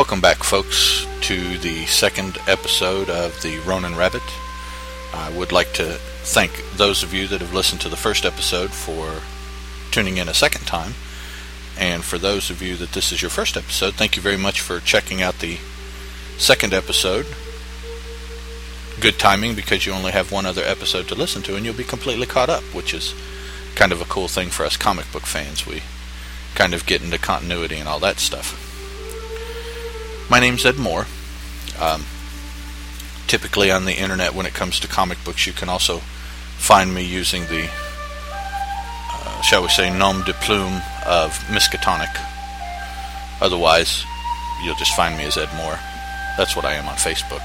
Welcome back, folks, to the second episode of the Ronin Rabbit. I would like to thank those of you that have listened to the first episode for tuning in a second time. And for those of you that this is your first episode, thank you very much for checking out the second episode. Good timing because you only have one other episode to listen to and you'll be completely caught up, which is kind of a cool thing for us comic book fans. We kind of get into continuity and all that stuff. My name's Ed Moore. Um, typically on the internet, when it comes to comic books, you can also find me using the, uh, shall we say, nom de plume of Miskatonic. Otherwise, you'll just find me as Ed Moore. That's what I am on Facebook.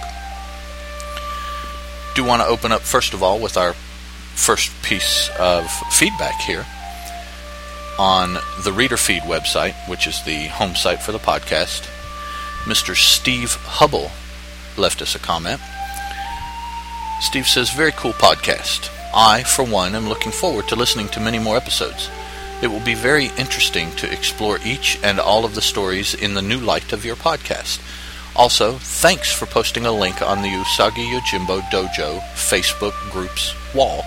Do want to open up first of all with our first piece of feedback here on the Reader Feed website, which is the home site for the podcast. Mr. Steve Hubble left us a comment. Steve says, Very cool podcast. I, for one, am looking forward to listening to many more episodes. It will be very interesting to explore each and all of the stories in the new light of your podcast. Also, thanks for posting a link on the Usagi Yojimbo Dojo Facebook group's wall.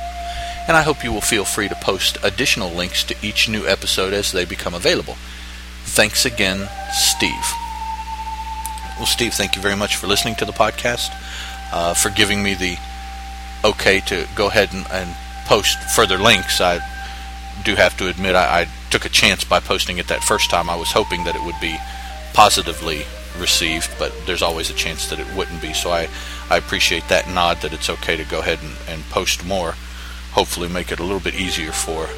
And I hope you will feel free to post additional links to each new episode as they become available. Thanks again, Steve. Well, Steve, thank you very much for listening to the podcast, uh, for giving me the okay to go ahead and, and, post further links. I do have to admit I, I, took a chance by posting it that first time. I was hoping that it would be positively received, but there's always a chance that it wouldn't be. So I, I appreciate that nod that it's okay to go ahead and, and post more. Hopefully, make it a little bit easier for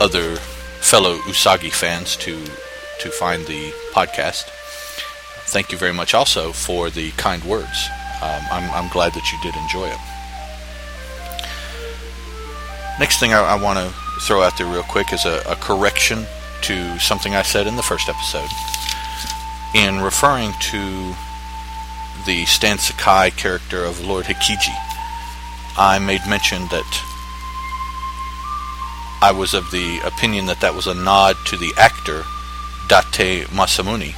other fellow Usagi fans to to find the podcast thank you very much also for the kind words. Um, I'm, I'm, glad that you did enjoy it. Next thing I, I want to throw out there real quick is a, a, correction to something I said in the first episode. In referring to the Stan Sakai character of Lord Hikiji, I made mention that I was of the opinion that that was a nod to the actor Date Masamune,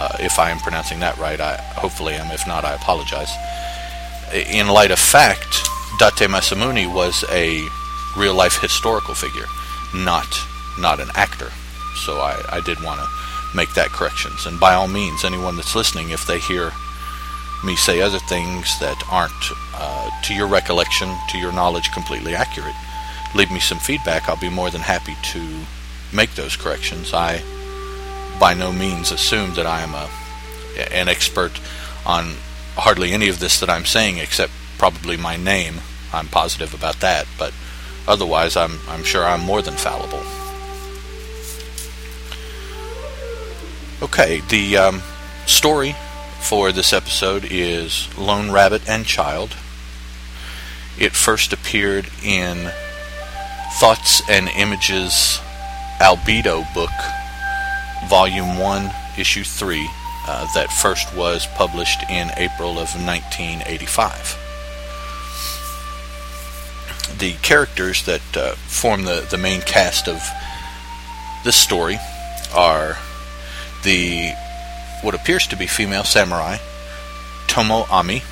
uh, if I am pronouncing that right. I hopefully am. If not, I apologize. In light of fact, Date Masamune was a real life historical figure, not not an actor. So I, I did want to make that corrections. And by all means, anyone that's listening, if they hear me say other things that aren't, uh, to your recollection, to your knowledge, completely accurate, leave me some feedback. I'll be more than happy to make those corrections. I by no means assume that I am a an expert on hardly any of this that I'm saying, except probably my name. I'm positive about that, but otherwise, I'm I'm sure I'm more than fallible. Okay, the um, story for this episode is Lone Rabbit and Child. It first appeared in Thoughts and Images Albedo book Volume 1, Issue 3, uh, that first was published in April of 1985. The characters that uh, form the, the main cast of this story are the what appears to be female samurai, Tomoe Ame.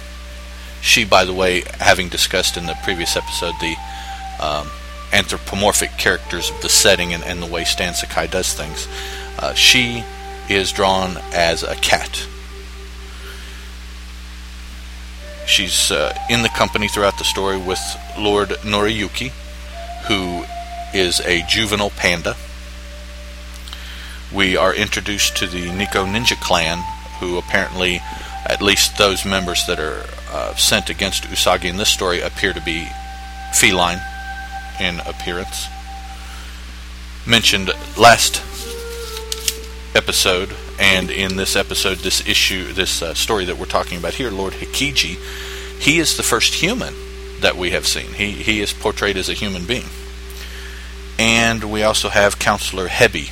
She, by the way, having discussed in the previous episode the um, anthropomorphic characters of the setting and, and the way Stan Sakai does things, uh, she is drawn as a cat. She's uh, in the company throughout the story with Lord Noriyuki, who is a juvenile panda. We are introduced to the Neko Ninja Clan, who apparently, at least those members that are uh, sent against Usagi in this story, appear to be feline in appearance. Mentioned last episode, and in this episode, this issue, this uh, story that we're talking about here, Lord Hikiji, he is the first human that we have seen. He he is portrayed as a human being, and we also have Counselor Hebi,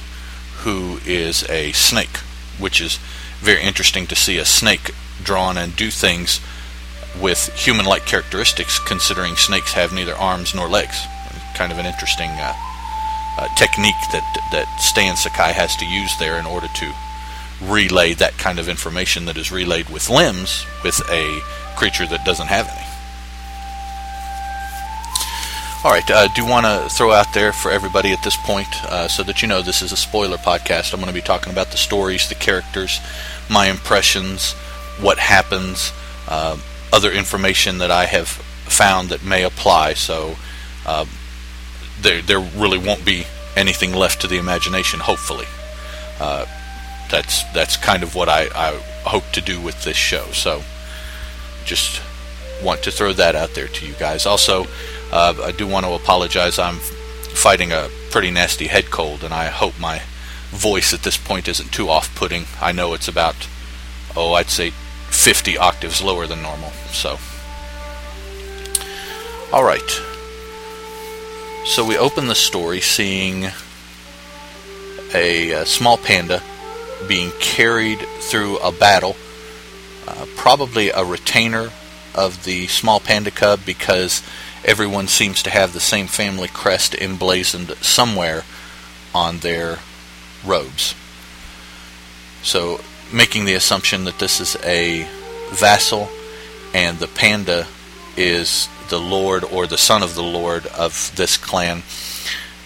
who is a snake, which is very interesting to see a snake drawn and do things with human-like characteristics, considering snakes have neither arms nor legs. Kind of an interesting. Uh, uh, technique that that Stan Sakai has to use there in order to relay that kind of information that is relayed with limbs with a creature that doesn't have any. All right, I uh, do want to throw out there for everybody at this point uh, so that you know this is a spoiler podcast. I'm going to be talking about the stories, the characters, my impressions, what happens, uh, other information that I have found that may apply. So uh, there, there really won't be anything left to the imagination, hopefully. Uh, that's that's kind of what I, I hope to do with this show. So just want to throw that out there to you guys. Also, uh, I do want to apologize. I'm fighting a pretty nasty head cold, and I hope my voice at this point isn't too off-putting. I know it's about oh, I'd say 50 octaves lower than normal. So, all right. So we open the story seeing a, a small panda being carried through a battle, uh, probably a retainer of the small panda cub because everyone seems to have the same family crest emblazoned somewhere on their robes. So, making the assumption that this is a vassal and the panda is the lord or the son of the lord of this clan.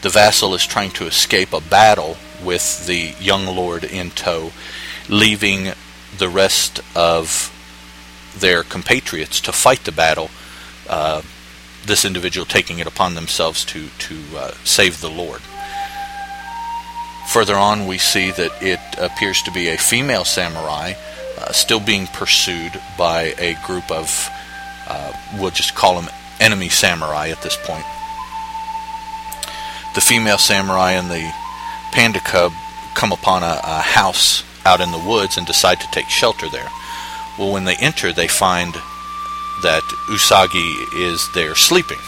The vassal is trying to escape a battle with the young lord in tow, leaving the rest of their compatriots to fight the battle. Uh, this individual taking it upon themselves to to uh, save the Lord. Further on, we see that it appears to be a female samurai uh, still being pursued by a group of, uh, we'll just call them enemy samurai at this point. The female samurai and the panda cub come upon a, a house out in the woods and decide to take shelter there. Well, when they enter, they find that Usagi is there sleeping.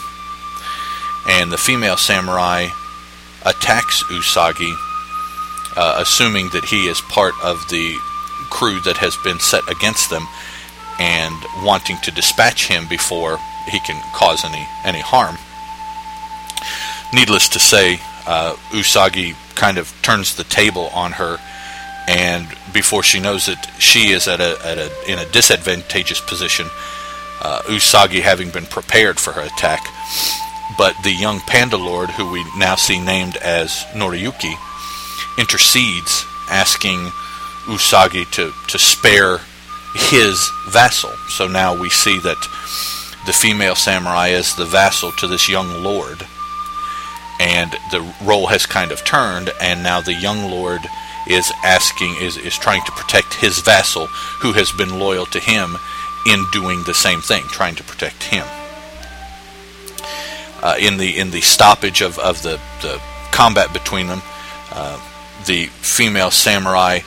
And the female samurai attacks Usagi, uh, assuming that he is part of the crew that has been set against them and wanting to dispatch him before he can cause any, any harm. Needless to say, uh, Usagi kind of turns the table on her, and before she knows it, she is at a, at a in a disadvantageous position. Uh, Usagi having been prepared for her attack, but the young Panda Lord, who we now see named as Noriyuki, intercedes, asking Usagi to to spare his vassal. So now we see that the female samurai is the vassal to this young lord and the role has kind of turned, and now the young lord is asking, is, is trying to protect his vassal who has been loyal to him in doing the same thing, trying to protect him. Uh, in the in the stoppage of, of the, the combat between them, uh, the female samurai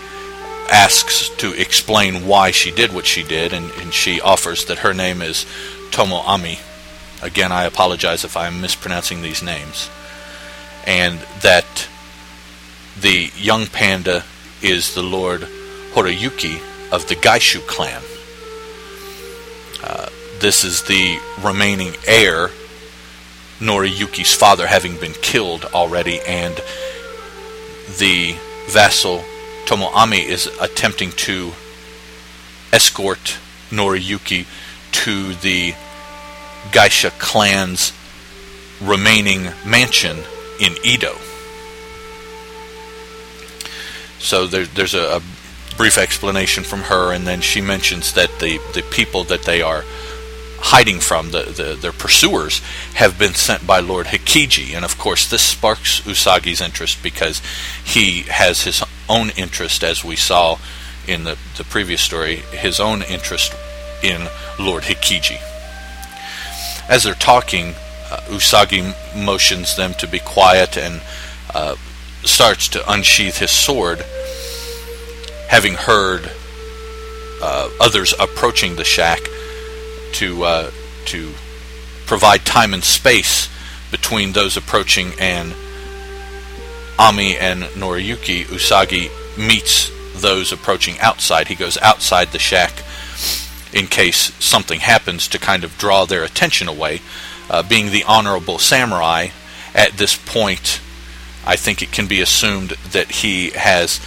asks to explain why she did what she did, and, and she offers that her name is Tomoe Ame. Again, I apologize if I'm mispronouncing these names and that the young panda is the Lord Noriyuki of the Geishu clan. Uh, this is the remaining heir, Noriyuki's father having been killed already, and the vassal Tomoe Ame is attempting to escort Noriyuki to the Geishu clan's remaining mansion in Edo. So there, there's a, a, brief explanation from her, and then she mentions that the, the people that they are hiding from, the, the, their pursuers, have been sent by Lord Hikiji. And of course, this sparks Usagi's interest because he has his own interest, as we saw in the, the previous story, his own interest in Lord Hikiji. As they're talking, uh, Usagi motions them to be quiet and uh, starts to unsheath his sword, having heard uh, others approaching the shack to uh, to provide time and space between those approaching and Ame and Noriyuki. Usagi meets those approaching outside. He goes outside the shack in case something happens to kind of draw their attention away uh, being the honorable samurai, at this point, I think it can be assumed that he has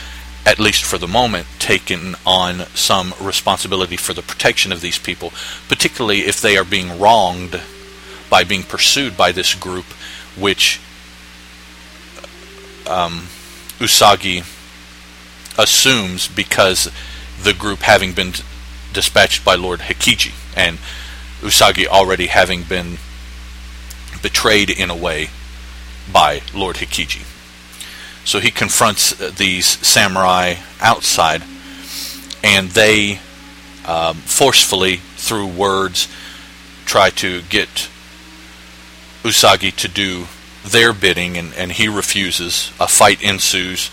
at least for the moment, taken on some responsibility for the protection of these people, particularly if they are being wronged by being pursued by this group, which um, Usagi assumes because the group having been dispatched by Lord Hikiji, and Usagi already having been betrayed in a way by Lord Hikiji. So he confronts uh, these samurai outside, and they um, forcefully, through words, try to get Usagi to do their bidding, and, and he refuses. A fight ensues,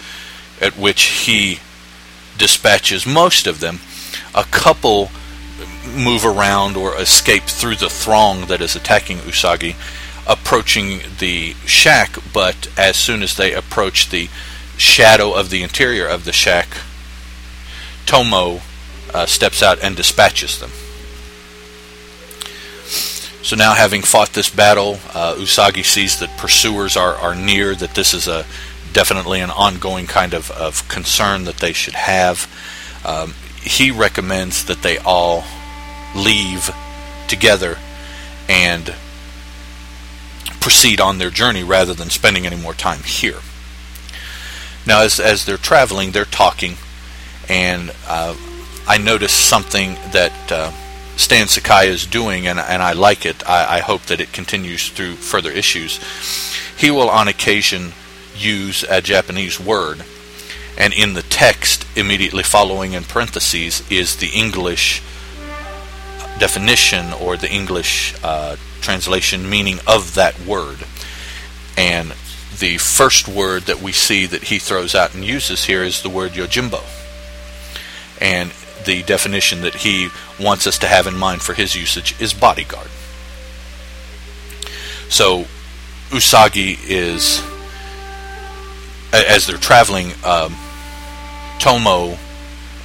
at which he dispatches most of them. A couple move around or escape through the throng that is attacking Usagi, approaching the shack, but as soon as they approach the shadow of the interior of the shack, Tomo uh, steps out and dispatches them. So now, having fought this battle, uh, Usagi sees that pursuers are, are near, that this is a definitely an ongoing kind of, of concern that they should have. Um, he recommends that they all leave together and proceed on their journey rather than spending any more time here. Now, as, as they're traveling, they're talking, and uh, I notice something that uh, Stan Sakai is doing, and, and I like it. I, I hope that it continues through further issues. He will, on occasion, use a Japanese word, and in the text, immediately following in parentheses, is the English definition or the English uh, translation meaning of that word. And the first word that we see that he throws out and uses here is the word yojimbo. And the definition that he wants us to have in mind for his usage is bodyguard. So Usagi is, as they're traveling, um, Tomo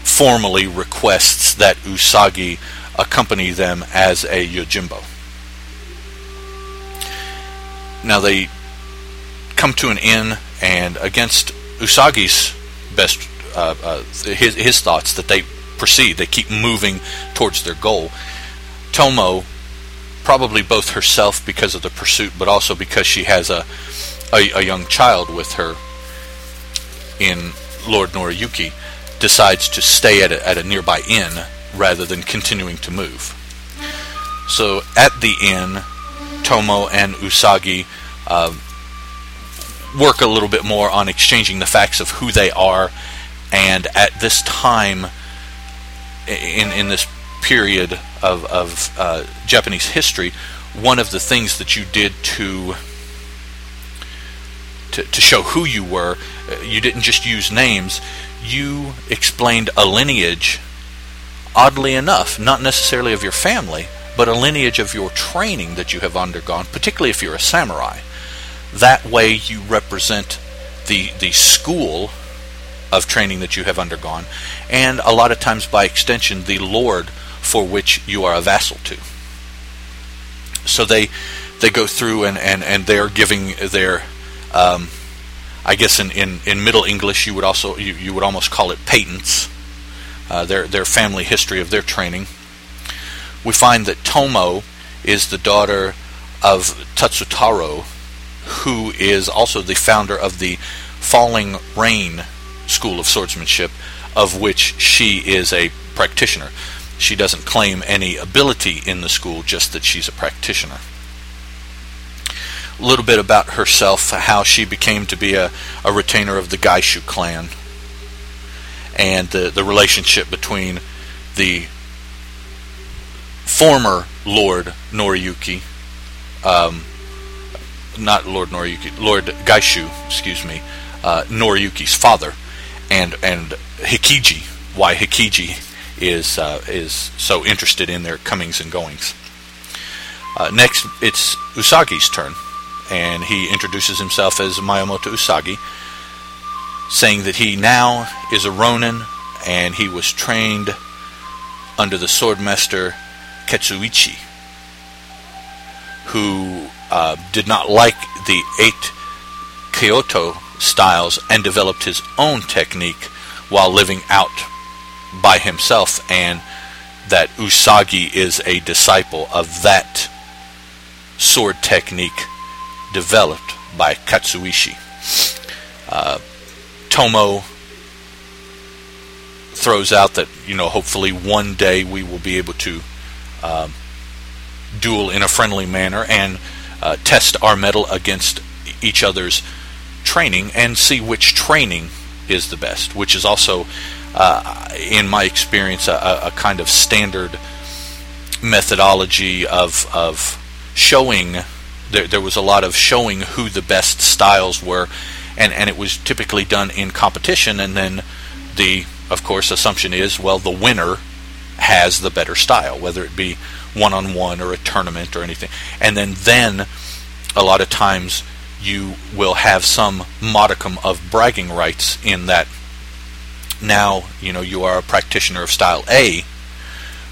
formally requests that Usagi accompany them as a Yojimbo. Now they come to an inn, and against Usagi's best, uh, uh, his, his thoughts that they proceed, they keep moving towards their goal. Tomo, probably both herself because of the pursuit, but also because she has a, a, a young child with her in Lord Noriyuki, decides to stay at a, at a nearby inn rather than continuing to move. So at the inn, Tomo and Usagi uh, work a little bit more on exchanging the facts of who they are, and at this time, in in this period of of uh, Japanese history, one of the things that you did to to, to show who you were, uh, you didn't just use names. You explained a lineage oddly enough, not necessarily of your family, but a lineage of your training that you have undergone, particularly if you're a samurai. That way you represent the the school of training that you have undergone, and a lot of times by extension the lord for which you are a vassal to. So they they go through and, and, and they're giving their um, I guess in, in, in Middle English you would also you, you would almost call it patents uh, their their family history of their training. We find that Tomo is the daughter of Tatsutaro, who is also the founder of the Falling Rain School of Swordsmanship, of which she is a practitioner. She doesn't claim any ability in the school, just that she's a practitioner. A little bit about herself, how she became to be a, a retainer of the Geishu clan and the, the relationship between the former Lord Noriyuki, um, not Lord Noriyuki, Lord Geishu, excuse me, uh, Noriyuki's father, and and Hikiji. Why Hikiji is uh, is so interested in their comings and goings. Uh, next, it's Usagi's turn, and he introduces himself as Miyamoto Usagi saying that he now is a Ronin and he was trained under the swordmaster Katsuichi, who uh, did not like the eight Kyoto styles and developed his own technique, while living out by himself, and that Usagi is a disciple of that sword technique developed by Katsuichi. Uh, Tomo throws out that you know hopefully one day we will be able to um, duel in a friendly manner and uh, test our metal against each other's training and see which training is the best, which is also, uh, in my experience, a, a, kind of standard methodology of of showing. There, there was a lot of showing who the best styles were, and and it was typically done in competition, and then the of course assumption is well the winner has the better style, whether it be one on one or a tournament or anything, and then then a lot of times you will have some modicum of bragging rights in that now you know you are a practitioner of style A,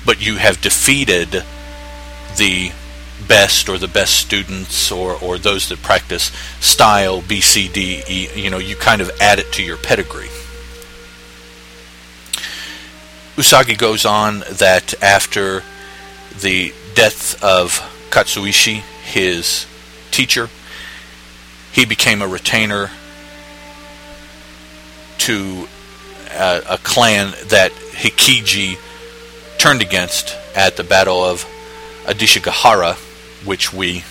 but you have defeated the best or the best students or, or those that practice style B, C, D, E. You know, you kind of add it to your pedigree. Usagi goes on that after the death of Katsuichi, his teacher, he became a retainer to uh, a clan that Hikiji turned against at the Battle of Adachigahara, which we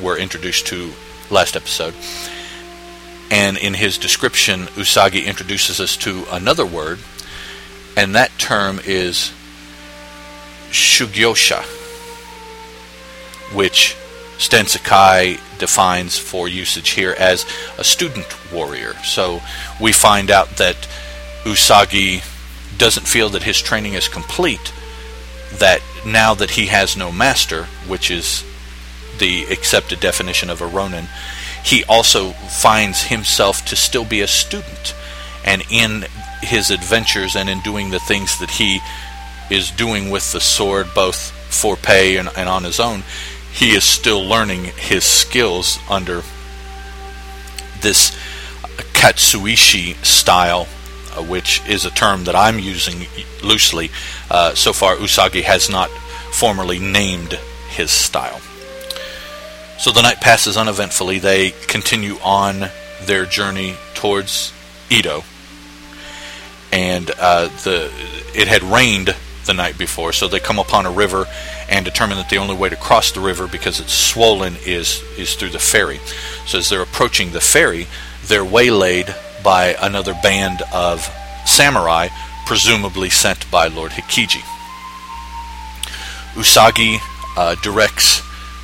were introduced to last episode. And in his description, Usagi introduces us to another word, and that term is Shugyosha, which Stan Sakai defines for usage here as a student warrior. So we find out that Usagi doesn't feel that his training is complete, that now that he has no master, which is the accepted definition of a Ronin, he also finds himself to still be a student. And in his adventures and in doing the things that he is doing with the sword, both for pay and, and on his own, he is still learning his skills under this Katsuichi style, uh, which is a term that I'm using loosely. Uh, so far, Usagi has not formally named his style. So the night passes uneventfully. They continue on their journey towards Edo, and uh, the it had rained the night before, so they come upon a river and determine that the only way to cross the river because it's swollen is is through the ferry. So as they're approaching the ferry, they're waylaid by another band of samurai, presumably sent by Lord Hikiji. Usagi uh, directs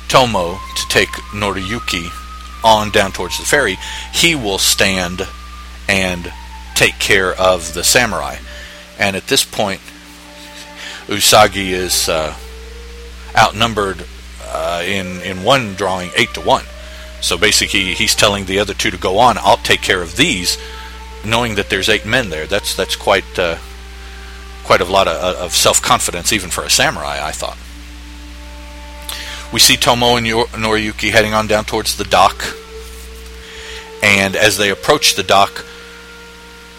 Tomo to take Noriyuki on down towards the ferry. He will stand and take care of the samurai. And at this point, Usagi is uh, outnumbered uh, in in one drawing eight to one. So basically, he's telling the other two to go on. I'll take care of these, knowing that there's eight men there. That's that's quite uh, quite a lot of, uh, of self confidence, even for a samurai. I thought. We see Tomo and Noriyuki heading on down towards the dock, and as they approach the dock,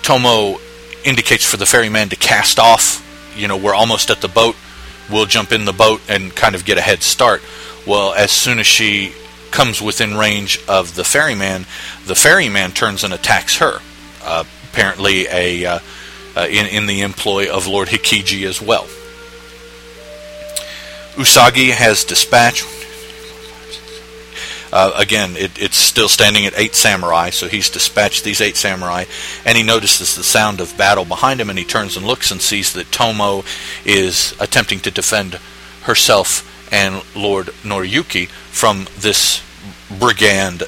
Tomo indicates for the ferryman to cast off you know, we're almost at the boat. We'll jump in the boat and kind of get a head start. Well, as soon as she comes within range of the ferryman, the ferryman turns and attacks her. Uh, apparently, a uh, uh, in in the employ of Lord Hikiji as well. Usagi has dispatched uh, again, it, it's still standing at eight samurai, so he's dispatched these eight samurai, and he notices the sound of battle behind him, and he turns and looks and sees that Tomo is attempting to defend herself and Lord Noriyuki from this brigand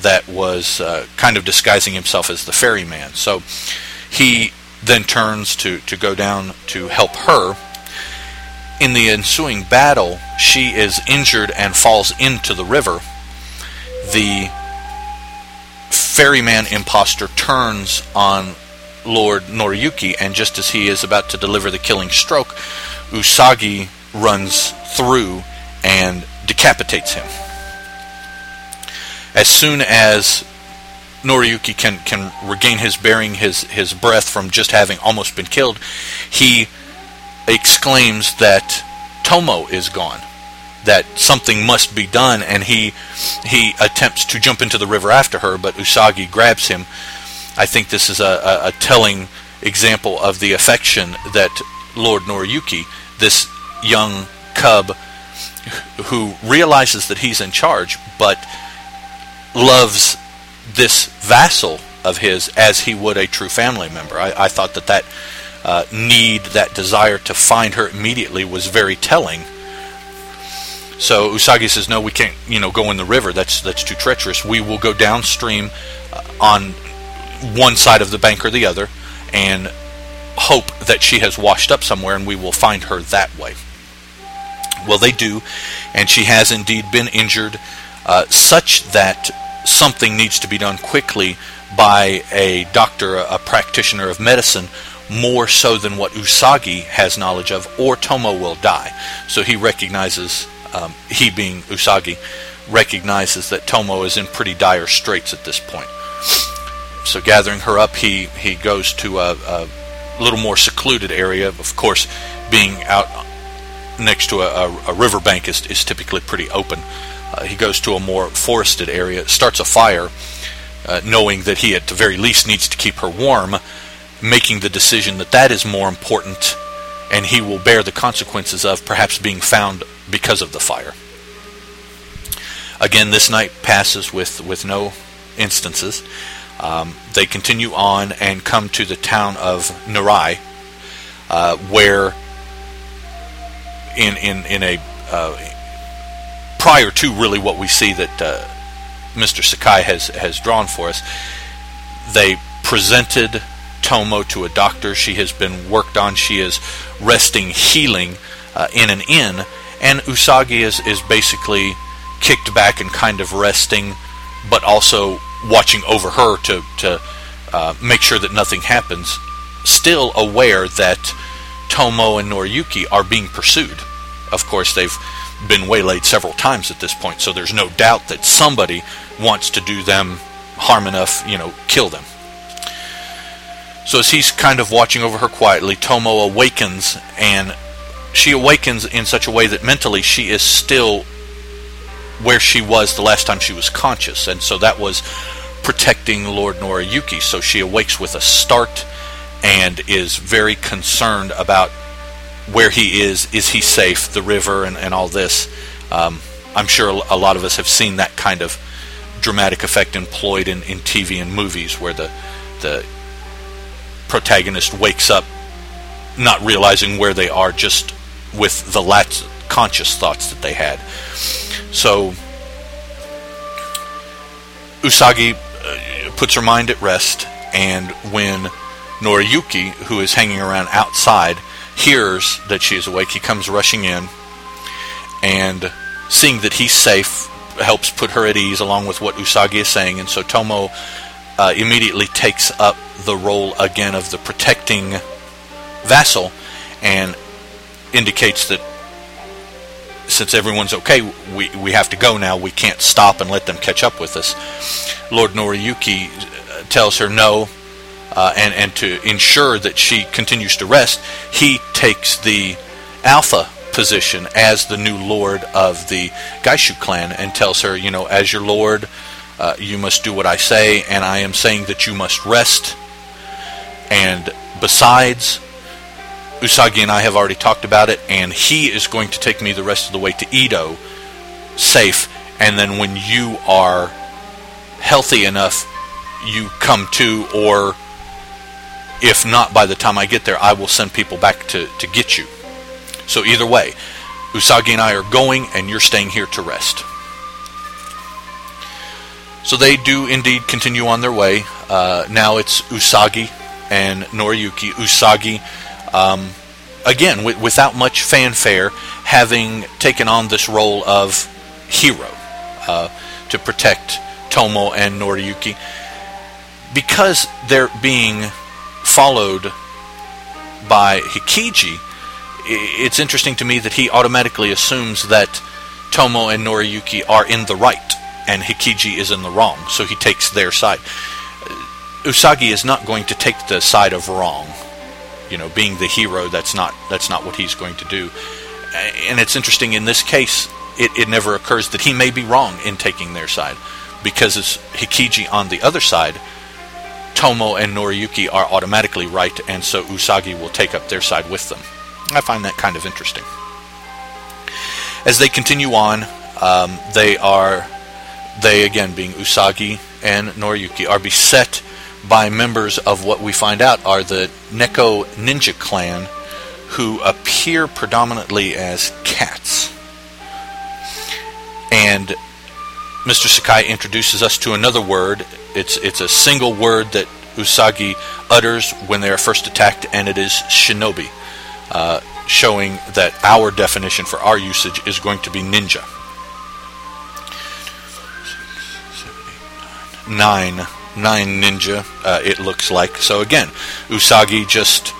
that was uh, kind of disguising himself as the ferryman. So he then turns to, to go down to help her. In the ensuing battle, she is injured and falls into the river the ferryman impostor turns on Lord Noriyuki, and just as he is about to deliver the killing stroke, Usagi runs through and decapitates him. As soon as Noriyuki can can regain his bearing, his his breath from just having almost been killed, he exclaims that Tomo is gone, that something must be done, and he he attempts to jump into the river after her, but Usagi grabs him. I think this is a, a, a telling example of the affection that Lord Noriyuki, this young cub who realizes that he's in charge, but loves this vassal of his as he would a true family member. I, I thought that that uh, need, that desire to find her immediately was very telling. So Usagi says, "No, we can't. You know, go in the river. That's that's too treacherous. We will go downstream uh, on one side of the bank or the other, and hope that she has washed up somewhere, and we will find her that way." Well, they do, and she has indeed been injured, uh, such that something needs to be done quickly by a doctor, a practitioner of medicine, more so than what Usagi has knowledge of, or Tomo will die. So he recognizes, um, he being Usagi, recognizes that Tomo is in pretty dire straits at this point. So gathering her up, he, he goes to a, a little more secluded area. Of course, being out next to a, a, a riverbank is, is typically pretty open. Uh, he goes to a more forested area, starts a fire, uh, knowing that he at the very least needs to keep her warm, making the decision that that is more important and he will bear the consequences of perhaps being found because of the fire. Again, this night passes with, with no instances. Um, they continue on and come to the town of Narai, uh, where in, in, in a uh, prior to really what we see that uh, Mr. Sakai has has drawn for us. They presented Tomo to a doctor. She has been worked on. She is resting, healing uh, in an inn, and Usagi is is basically kicked back and kind of resting, but also watching over her to to uh, make sure that nothing happens. Still aware that Tomo and Noriyuki are being pursued. Of course, they've been waylaid several times at this point, so there's no doubt that somebody wants to do them harm enough, you know, kill them. So as he's kind of watching over her quietly, Tomo awakens, and she awakens in such a way that mentally she is still where she was the last time she was conscious, and so that was protecting Lord Noriyuki. So she awakes with a start and is very concerned about where he is, is he safe, the river, and, and all this. Um, I'm sure a lot of us have seen that kind of dramatic effect employed in, in TV and movies where the, the protagonist wakes up not realizing where they are just with the last conscious thoughts that they had. So Usagi uh, puts her mind at rest, and when Noriyuki, who is hanging around outside, hears that she is awake, he comes rushing in and seeing that he's safe helps put her at ease along with what Usagi is saying. And so Tomo uh, immediately takes up the role again of the protecting vassal and indicates that since everyone's okay, we, we have to go now. We can't stop and let them catch up with us. Lord Noriyuki uh, tells her no, uh, and, and to ensure that she continues to rest, he takes the alpha position as the new lord of the Geishu clan and tells her, you know, as your lord, uh, you must do what I say, and I am saying that you must rest. And besides, Usagi and I have already talked about it, and he is going to take me the rest of the way to Edo, safe. And then when you are healthy enough, you come to, or if not by the time I get there, I will send people back to, to get you. So either way, Usagi and I are going, and you're staying here to rest. So they do indeed continue on their way. Uh, now it's Usagi and Noriyuki. Usagi, um, again, w- without much fanfare, having taken on this role of hero uh, to protect Tomo and Noriyuki. Because they're being followed by Hikiji, it's interesting to me that he automatically assumes that Tomo and Noriyuki are in the right and Hikiji is in the wrong, so he takes their side. Usagi is not going to take the side of wrong. You know, being the hero, that's not that's not what he's going to do. And it's interesting in this case, it, it never occurs that he may be wrong in taking their side, because it's Hikiji on the other side. Tomo and Noriyuki are automatically right, and so Usagi will take up their side with them. I find that kind of interesting. As they continue on, um, they are, they again being Usagi and Noriyuki, are beset by members of what we find out are the Neko Ninja Clan, who appear predominantly as cats. And Mr. Sakai introduces us to another word. It's it's a single word that Usagi utters when they are first attacked, and it is shinobi, uh, showing that our definition for our usage is going to be ninja. Nine, nine ninja. Uh, it looks like so. Again, Usagi just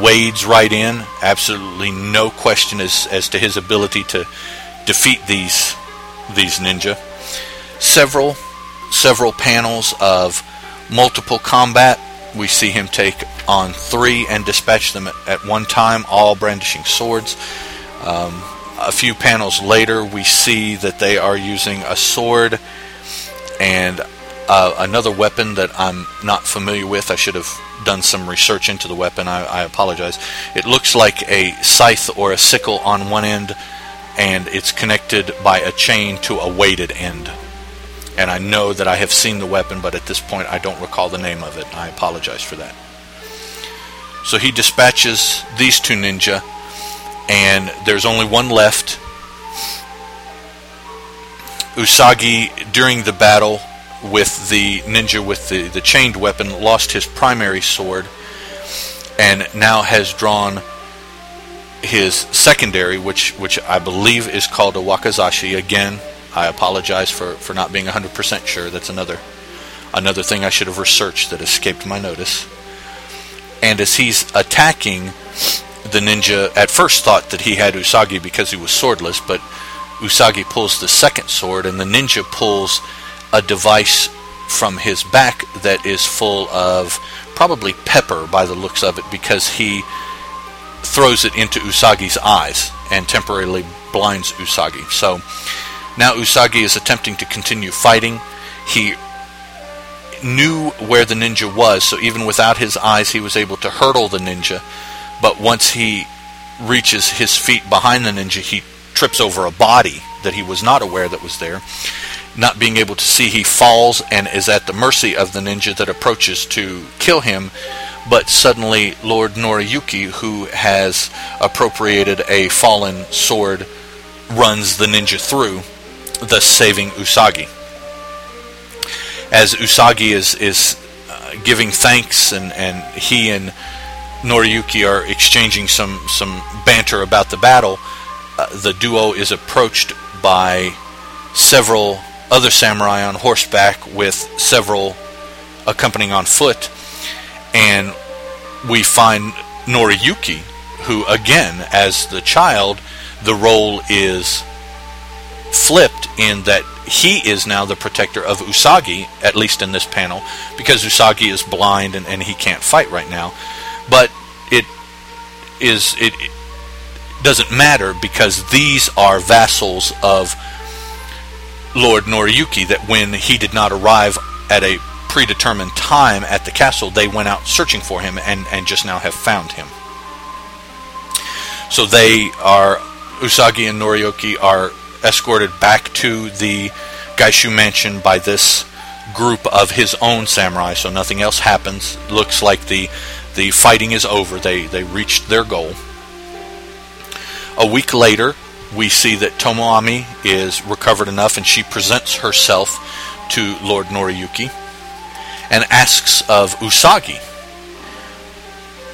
wades right in. Absolutely no question as as to his ability to defeat these these ninja. Several several panels of multiple combat. We see him take on three and dispatch them at, at one time, all brandishing swords. Um, a few panels later, we see that they are using a sword and uh, another weapon that I'm not familiar with. I should have done some research into the weapon. I, I apologize. It looks like a scythe or a sickle on one end, and it's connected by a chain to a weighted end and I know that I have seen the weapon, but at this point I don't recall the name of it. I apologize for that. So he dispatches these two ninja, and there's only one left. Usagi, during the battle with the ninja with the, the chained weapon, lost his primary sword and now has drawn his secondary, which which I believe is called a wakizashi. Again, I apologize for, for not being 100% sure. That's another another thing I should have researched that escaped my notice. And as he's attacking, the ninja at first thought that he had Usagi because he was swordless, but Usagi pulls the second sword, and the ninja pulls a device from his back that is full of probably pepper by the looks of it because he throws it into Usagi's eyes and temporarily blinds Usagi. So now Usagi is attempting to continue fighting. He knew where the ninja was, so even without his eyes, he was able to hurdle the ninja. But once he reaches his feet behind the ninja, he trips over a body that he was not aware that was there. Not being able to see, he falls and is at the mercy of the ninja that approaches to kill him. But suddenly, Lord Noriyuki, who has appropriated a fallen sword, runs the ninja through thus saving Usagi. As Usagi is is uh, giving thanks, and, and he and Noriyuki are exchanging some some banter about the battle, uh, the duo is approached by several other samurai on horseback with several accompanying on foot, and we find Noriyuki, who again, as the child, the role is flipped in that he is now the protector of Usagi, at least in this panel, because Usagi is blind and, and he can't fight right now. But it is it, it doesn't matter because these are vassals of Lord Noriyuki that when he did not arrive at a predetermined time at the castle, they went out searching for him and, and just now have found him. So they are Usagi and Noriyuki are escorted back to the Geishu mansion by this group of his own samurai, so nothing else happens. Looks like the the fighting is over. They they reached their goal. A week later, we see that Tomoe Ame is recovered enough and she presents herself to Lord Noriyuki and asks of Usagi.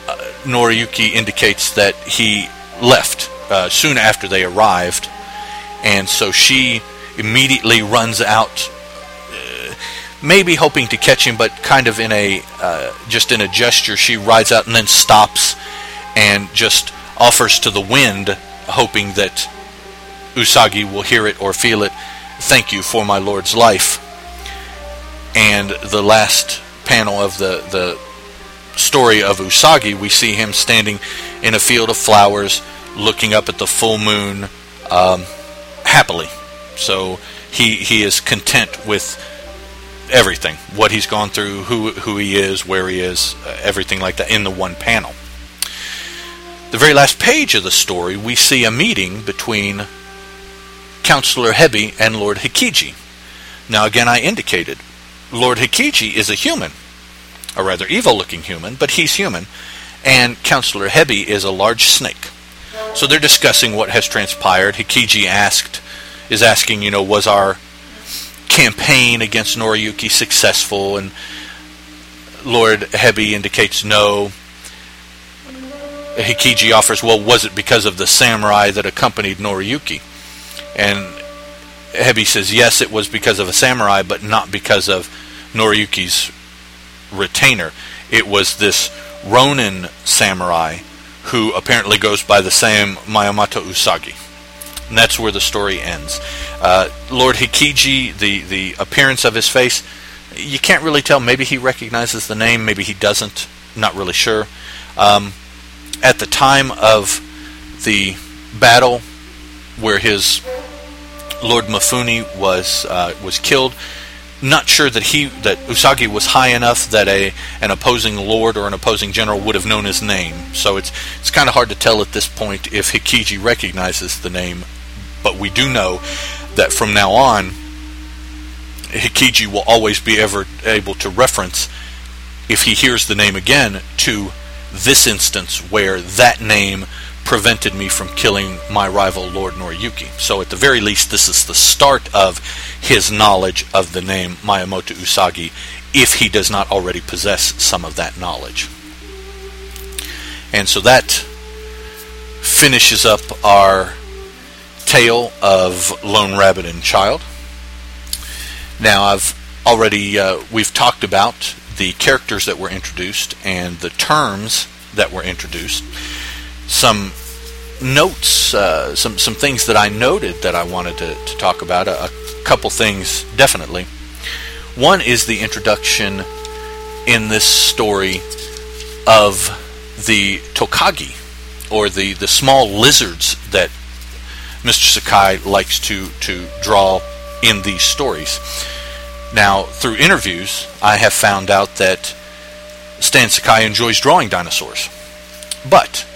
Uh, Noriyuki indicates that he left uh, soon after they arrived and so she immediately runs out, uh, maybe hoping to catch him, but kind of in a uh, just in a gesture. She rides out and then stops and just offers to the wind, hoping that Usagi will hear it or feel it. Thank you for my lord's life. And the last panel of the the story of Usagi, we see him standing in a field of flowers, looking up at the full moon, um, happily. So he he is content with everything, what he's gone through, who who he is, where he is, uh, everything like that in the one panel. The very last page of the story, we see a meeting between Counselor Hebi and Lord Hikiji. Now, again, I indicated Lord Hikiji is a human, a rather evil looking human, but he's human, and Counselor Hebi is a large snake. So they're discussing what has transpired. Hikiji asked, is asking, you know, was our campaign against Noriyuki successful? And Lord Hebi indicates no. Hikiji offers, well, was it because of the samurai that accompanied Noriyuki? And Hebi says, yes, it was because of a samurai, but not because of Noriyuki's retainer. It was this Ronin samurai who apparently goes by the same Miyamoto Usagi. And that's where the story ends. Uh, Lord Hikiji, the, the appearance of his face, you can't really tell. Maybe he recognizes the name, maybe he doesn't. Not really sure. Um, at the time of the battle where his Lord Mifune was uh, was killed, not sure that he that Usagi was high enough that a an opposing lord or an opposing general would have known his name. So it's it's kind of hard to tell at this point if Hikiji recognizes the name, but we do know that from now on Hikiji will always be ever able to reference if he hears the name again to this instance where that name prevented me from killing my rival Lord Noriyuki. So at the very least, this is the start of his knowledge of the name Miyamoto Usagi, if he does not already possess some of that knowledge. And so that finishes up our tale of Lone Rabbit and Child. Now I've already uh, we've talked about the characters that were introduced and the terms that were introduced some notes, uh, some some things that I noted that I wanted to, to talk about. A, a, couple things, definitely. One is the introduction in this story of the Tokage, or the, the small lizards that Mr. Sakai likes to, to draw in these stories. Now, through interviews, I have found out that Stan Sakai enjoys drawing dinosaurs. But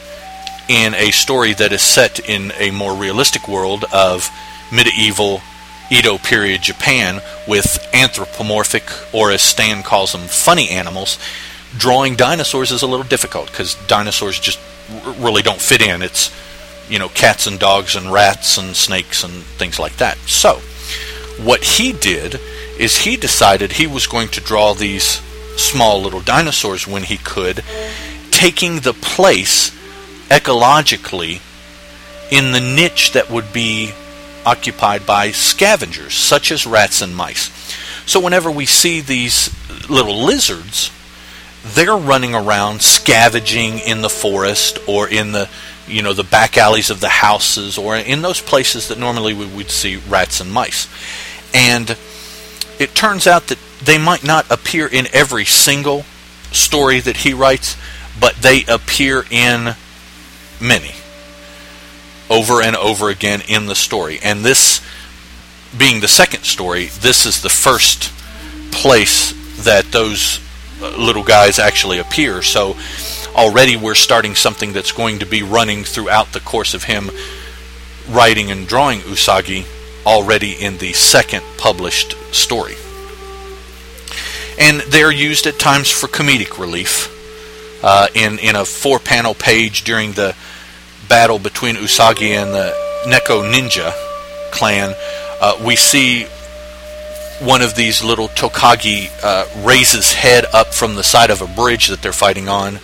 in a story that is set in a more realistic world of medieval Edo period Japan with anthropomorphic, or as Stan calls them, funny animals, drawing dinosaurs is a little difficult because dinosaurs just r- really don't fit in. It's, you know, cats and dogs and rats and snakes and things like that. So, what he did is he decided he was going to draw these small little dinosaurs when he could, taking the place ecologically in the niche that would be occupied by scavengers, such as rats and mice. So whenever we see these little lizards, they're running around scavenging in the forest or in the you know the back alleys of the houses or in those places that normally we would see rats and mice. And it turns out that they might not appear in every single story that he writes, but they appear in many over and over again in the story. And this being the second story, this is the first place that those uh, little guys actually appear. So already we're starting something that's going to be running throughout the course of him writing and drawing Usagi already in the second published story. And they're used at times for comedic relief. Uh, in in a four panel page during the battle between Usagi and the Neko Ninja clan, uh, we see one of these little Tokage uh, raise his head up from the side of a bridge that they're fighting on,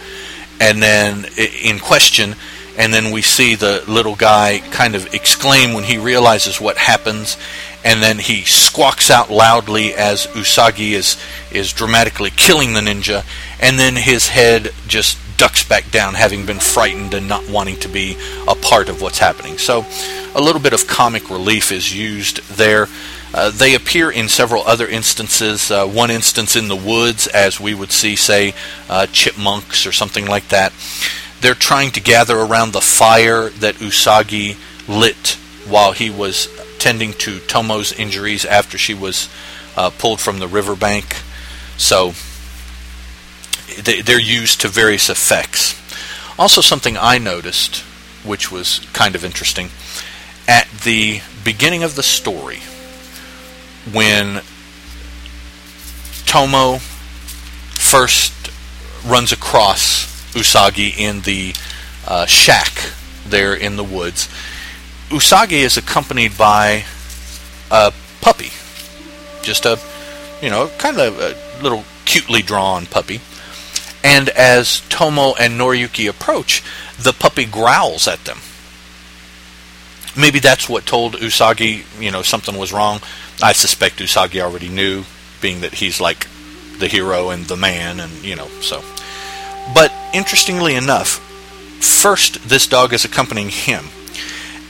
and then in question, and then we see the little guy kind of exclaim when he realizes what happens, and then he squawks out loudly as Usagi is is dramatically killing the ninja, and then his head just ducks back down, having been frightened and not wanting to be a part of what's happening. So, a little bit of comic relief is used there. Uh, they appear in several other instances. Uh, one instance in the woods, as we would see, say, uh, chipmunks or something like that. They're trying to gather around the fire that Usagi lit while he was tending to Tomo's injuries after she was uh, pulled from the riverbank. So they're used to various effects. Also, something I noticed, which was kind of interesting, at the beginning of the story, when Tomo first runs across Usagi in the uh, shack there in the woods, Usagi is accompanied by a puppy, just a, you know, kind of a little cutely drawn puppy. And as Tomo and Noriyuki approach, the puppy growls at them. Maybe that's what told Usagi, you know, something was wrong. I suspect Usagi already knew, being that he's like the hero and the man, and, you know, so. But interestingly enough, first this dog is accompanying him.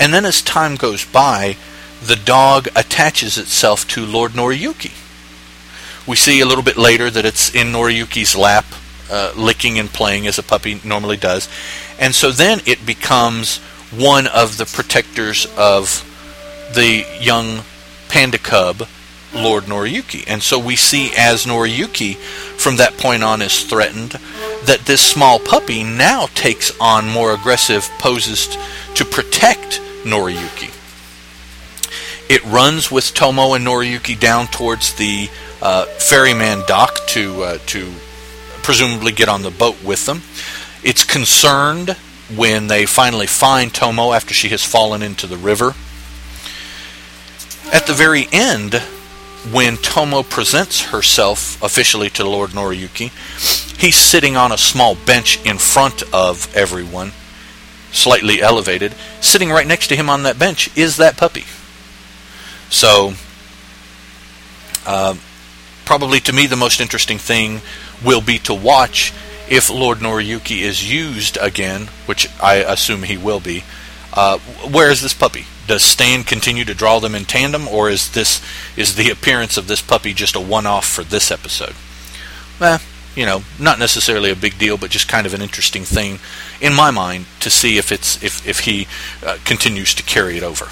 And then as time goes by, the dog attaches itself to Lord Noriyuki. We see a little bit later that it's in Noriyuki's lap, uh, licking and playing as a puppy normally does. And so then it becomes one of the protectors of the young panda cub, Lord Noriyuki. And so we see as Noriyuki, from that point on, is threatened, that this small puppy now takes on more aggressive poses to protect Noriyuki. It runs with Tomo and Noriyuki down towards the uh, ferryman dock to uh, to presumably get on the boat with them. It's concerned when they finally find Tomo after she has fallen into the river. At the very end, when Tomo presents herself officially to Lord Noriyuki, he's sitting on a small bench in front of everyone, slightly elevated. Sitting right next to him on that bench is that puppy. So, uh, probably to me the most interesting thing will be to watch if Lord Noriyuki is used again, which I assume he will be. Uh, where is this puppy? Does Stan continue to draw them in tandem, or is this is the appearance of this puppy just a one-off for this episode? Eh, you know, not necessarily a big deal, but just kind of an interesting thing in my mind to see if it's if if he uh, continues to carry it over.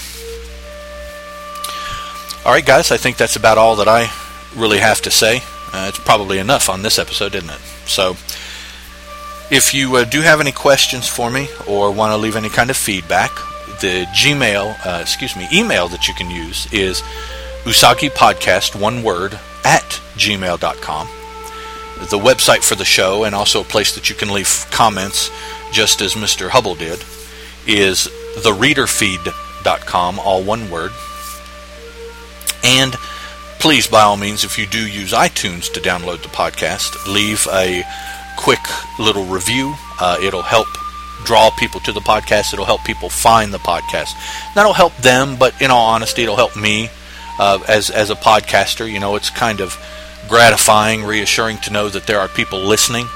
All right, guys, I think that's about all that I really have to say. Uh, it's probably enough on this episode, isn't it? So, if you uh, do have any questions for me or want to leave any kind of feedback, the Gmail, uh, excuse me, email that you can use is usagi podcast, one word, at gmail.com. The website for the show, and also a place that you can leave comments, just as Mr. Hubble did, is thereaderfeed.com, all one word. And please, by all means, if you do use iTunes to download the podcast, leave a quick little review. Uh, it'll help draw people to the podcast. It'll help people find the podcast. That'll help them, but in all honesty, it'll help me uh, as as a podcaster. You know, it's kind of gratifying, reassuring to know that there are people listening.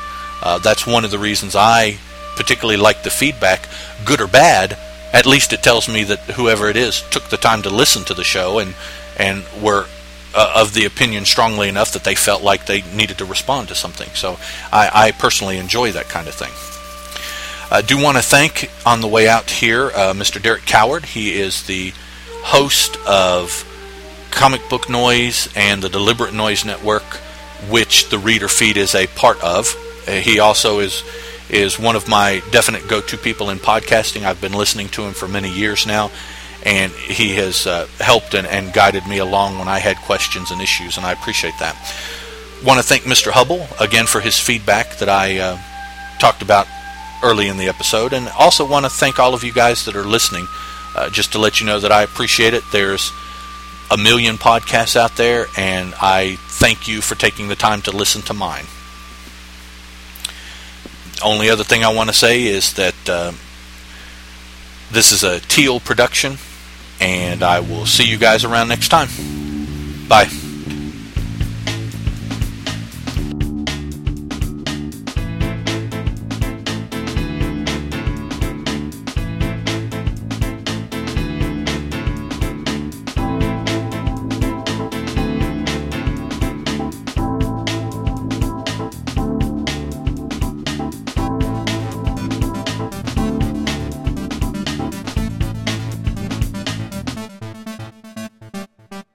Uh, that's one of the reasons I particularly like the feedback, good or bad. At least it tells me that whoever it is took the time to listen to the show and and were uh, of the opinion strongly enough that they felt like they needed to respond to something. So I, I personally enjoy that kind of thing. I do want to thank on the way out here uh, Mr. Derek Coward. He is the host of Comic Book Noise and the Deliberate Noise Network, which the Reader Feed is a part of. Uh, he also is is one of my definite go-to people in podcasting. I've been listening to him for many years now, and he has uh, helped and, and, guided me along when I had questions and issues, and I appreciate that. Want to thank Mr. Hubble again for his feedback that I uh, talked about early in the episode, and also want to thank all of you guys that are listening. Uh, just to let you know that I appreciate it. There's a million podcasts out there, and I thank you for taking the time to listen to mine. Only other thing I want to say is that uh, this is a Teal production and I will see you guys around next time. Bye.